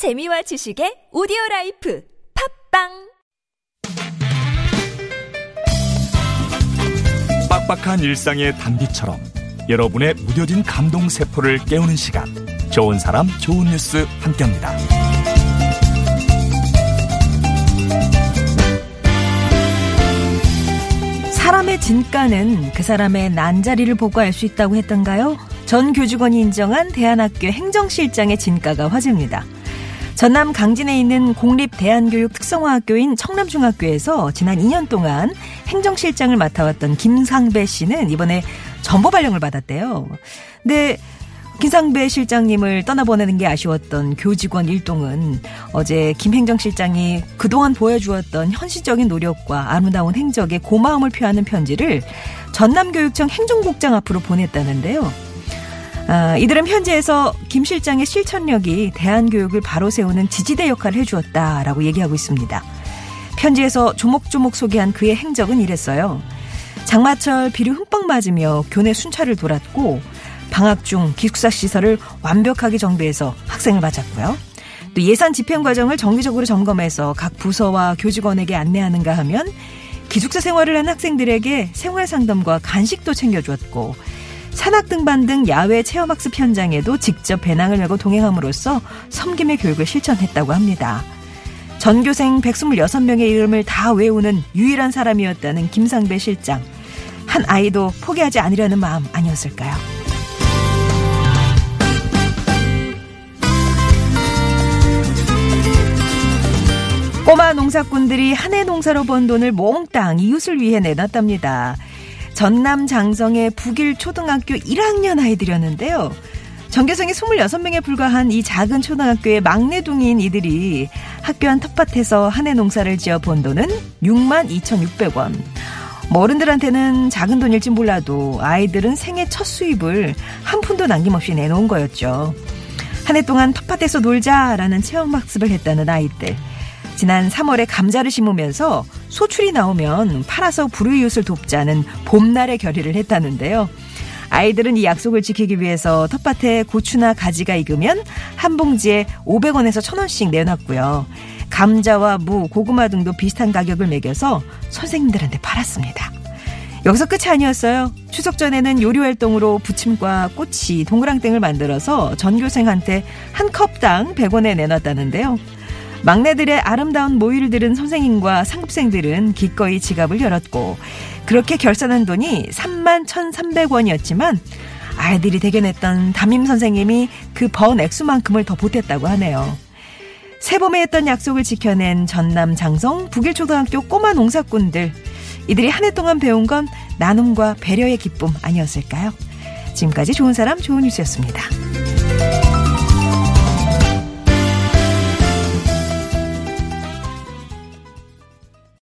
재미와 지식의 오디오 life 팟빵 빡빡한 일상의 단비처럼 여러분의 무뎌진 감동 세포를 깨우는 시간 좋은 사람 좋은 뉴스 함께합니다. 사람의 진가는 그 사람의 난자리를 보고 알 수 있다고 했던가요? 전 교직원이 인정한 대한학교 행정실장의 진가가 화제입니다. 전남 강진에 있는 공립 대한교육 특성화학교인 청남중학교에서 지난 2년 동안 행정실장을 맡아왔던 김상배 씨는 이번에 전보 발령을 받았대요. 근데 김상배 실장님을 떠나보내는 게 아쉬웠던 교직원 일동은 어제 김 행정실장이 그동안 보여주었던 현실적인 노력과 아름다운 행적에 고마움을 표하는 편지를 전남교육청 행정국장 앞으로 보냈다는데요. 아, 이들은 편지에서 김 실장의 실천력이 대한교육을 바로 세우는 지지대 역할을 해주었다라고 얘기하고 있습니다. 편지에서 조목조목 소개한 그의 행적은 이랬어요. 장마철 비를 흠뻑 맞으며 교내 순찰을 돌았고 방학 중 기숙사 시설을 완벽하게 정비해서 학생을 맞았고요. 또 예산 집행 과정을 정기적으로 점검해서 각 부서와 교직원에게 안내하는가 하면 기숙사 생활을 한 학생들에게 생활 상담과 간식도 챙겨주었고 산악 등반 등 야외 체험학습 현장에도 직접 배낭을 메고 동행함으로써 섬김의 교육을 실천했다고 합니다. 전교생 126명의 이름을 다 외우는 유일한 사람이었다는 김상배 실장. 한 아이도 포기하지 않으려는 마음 아니었을까요? 꼬마 농사꾼들이 한 해 농사로 번 돈을 몽땅 이웃을 위해 내놨답니다. 전남 장성의 북일 초등학교 1학년 아이들이었는데요. 전교생이 26명에 불과한 이 작은 초등학교의 막내둥이인 이들이 학교 한 텃밭에서 한 해 농사를 지어 본 돈은 6만 2,600원. 뭐 어른들한테는 작은 돈일지 몰라도 아이들은 생애 첫 수입을 한 푼도 남김없이 내놓은 거였죠. 한 해 동안 텃밭에서 놀자라는 체험학습을 했다는 아이들. 지난 3월에 감자를 심으면서 소출이 나오면 팔아서 불우이웃을 돕자는 봄날의 결의를 했다는데요. 아이들은 이 약속을 지키기 위해서 텃밭에 고추나 가지가 익으면 한 봉지에 500원에서 1000원씩 내놨고요. 감자와 무, 고구마 등도 비슷한 가격을 매겨서 선생님들한테 팔았습니다. 여기서 끝이 아니었어요. 추석 전에는 요리 활동으로 부침과 꼬치, 동그랑땡을 만들어서 전교생한테 한 컵당 100원에 내놨다는데요. 막내들의 아름다운 모의를 들은 선생님과 상급생들은 기꺼이 지갑을 열었고 그렇게 결산한 돈이 3만 1,300원이었지만 아이들이 대견했던 담임 선생님이 그 번 액수만큼을 더 보탰다고 하네요. 새봄에 했던 약속을 지켜낸 전남 장성 북일 초등학교 꼬마 농사꾼들 이들이 한 해 동안 배운 건 나눔과 배려의 기쁨 아니었을까요? 지금까지 좋은 사람 좋은 뉴스였습니다.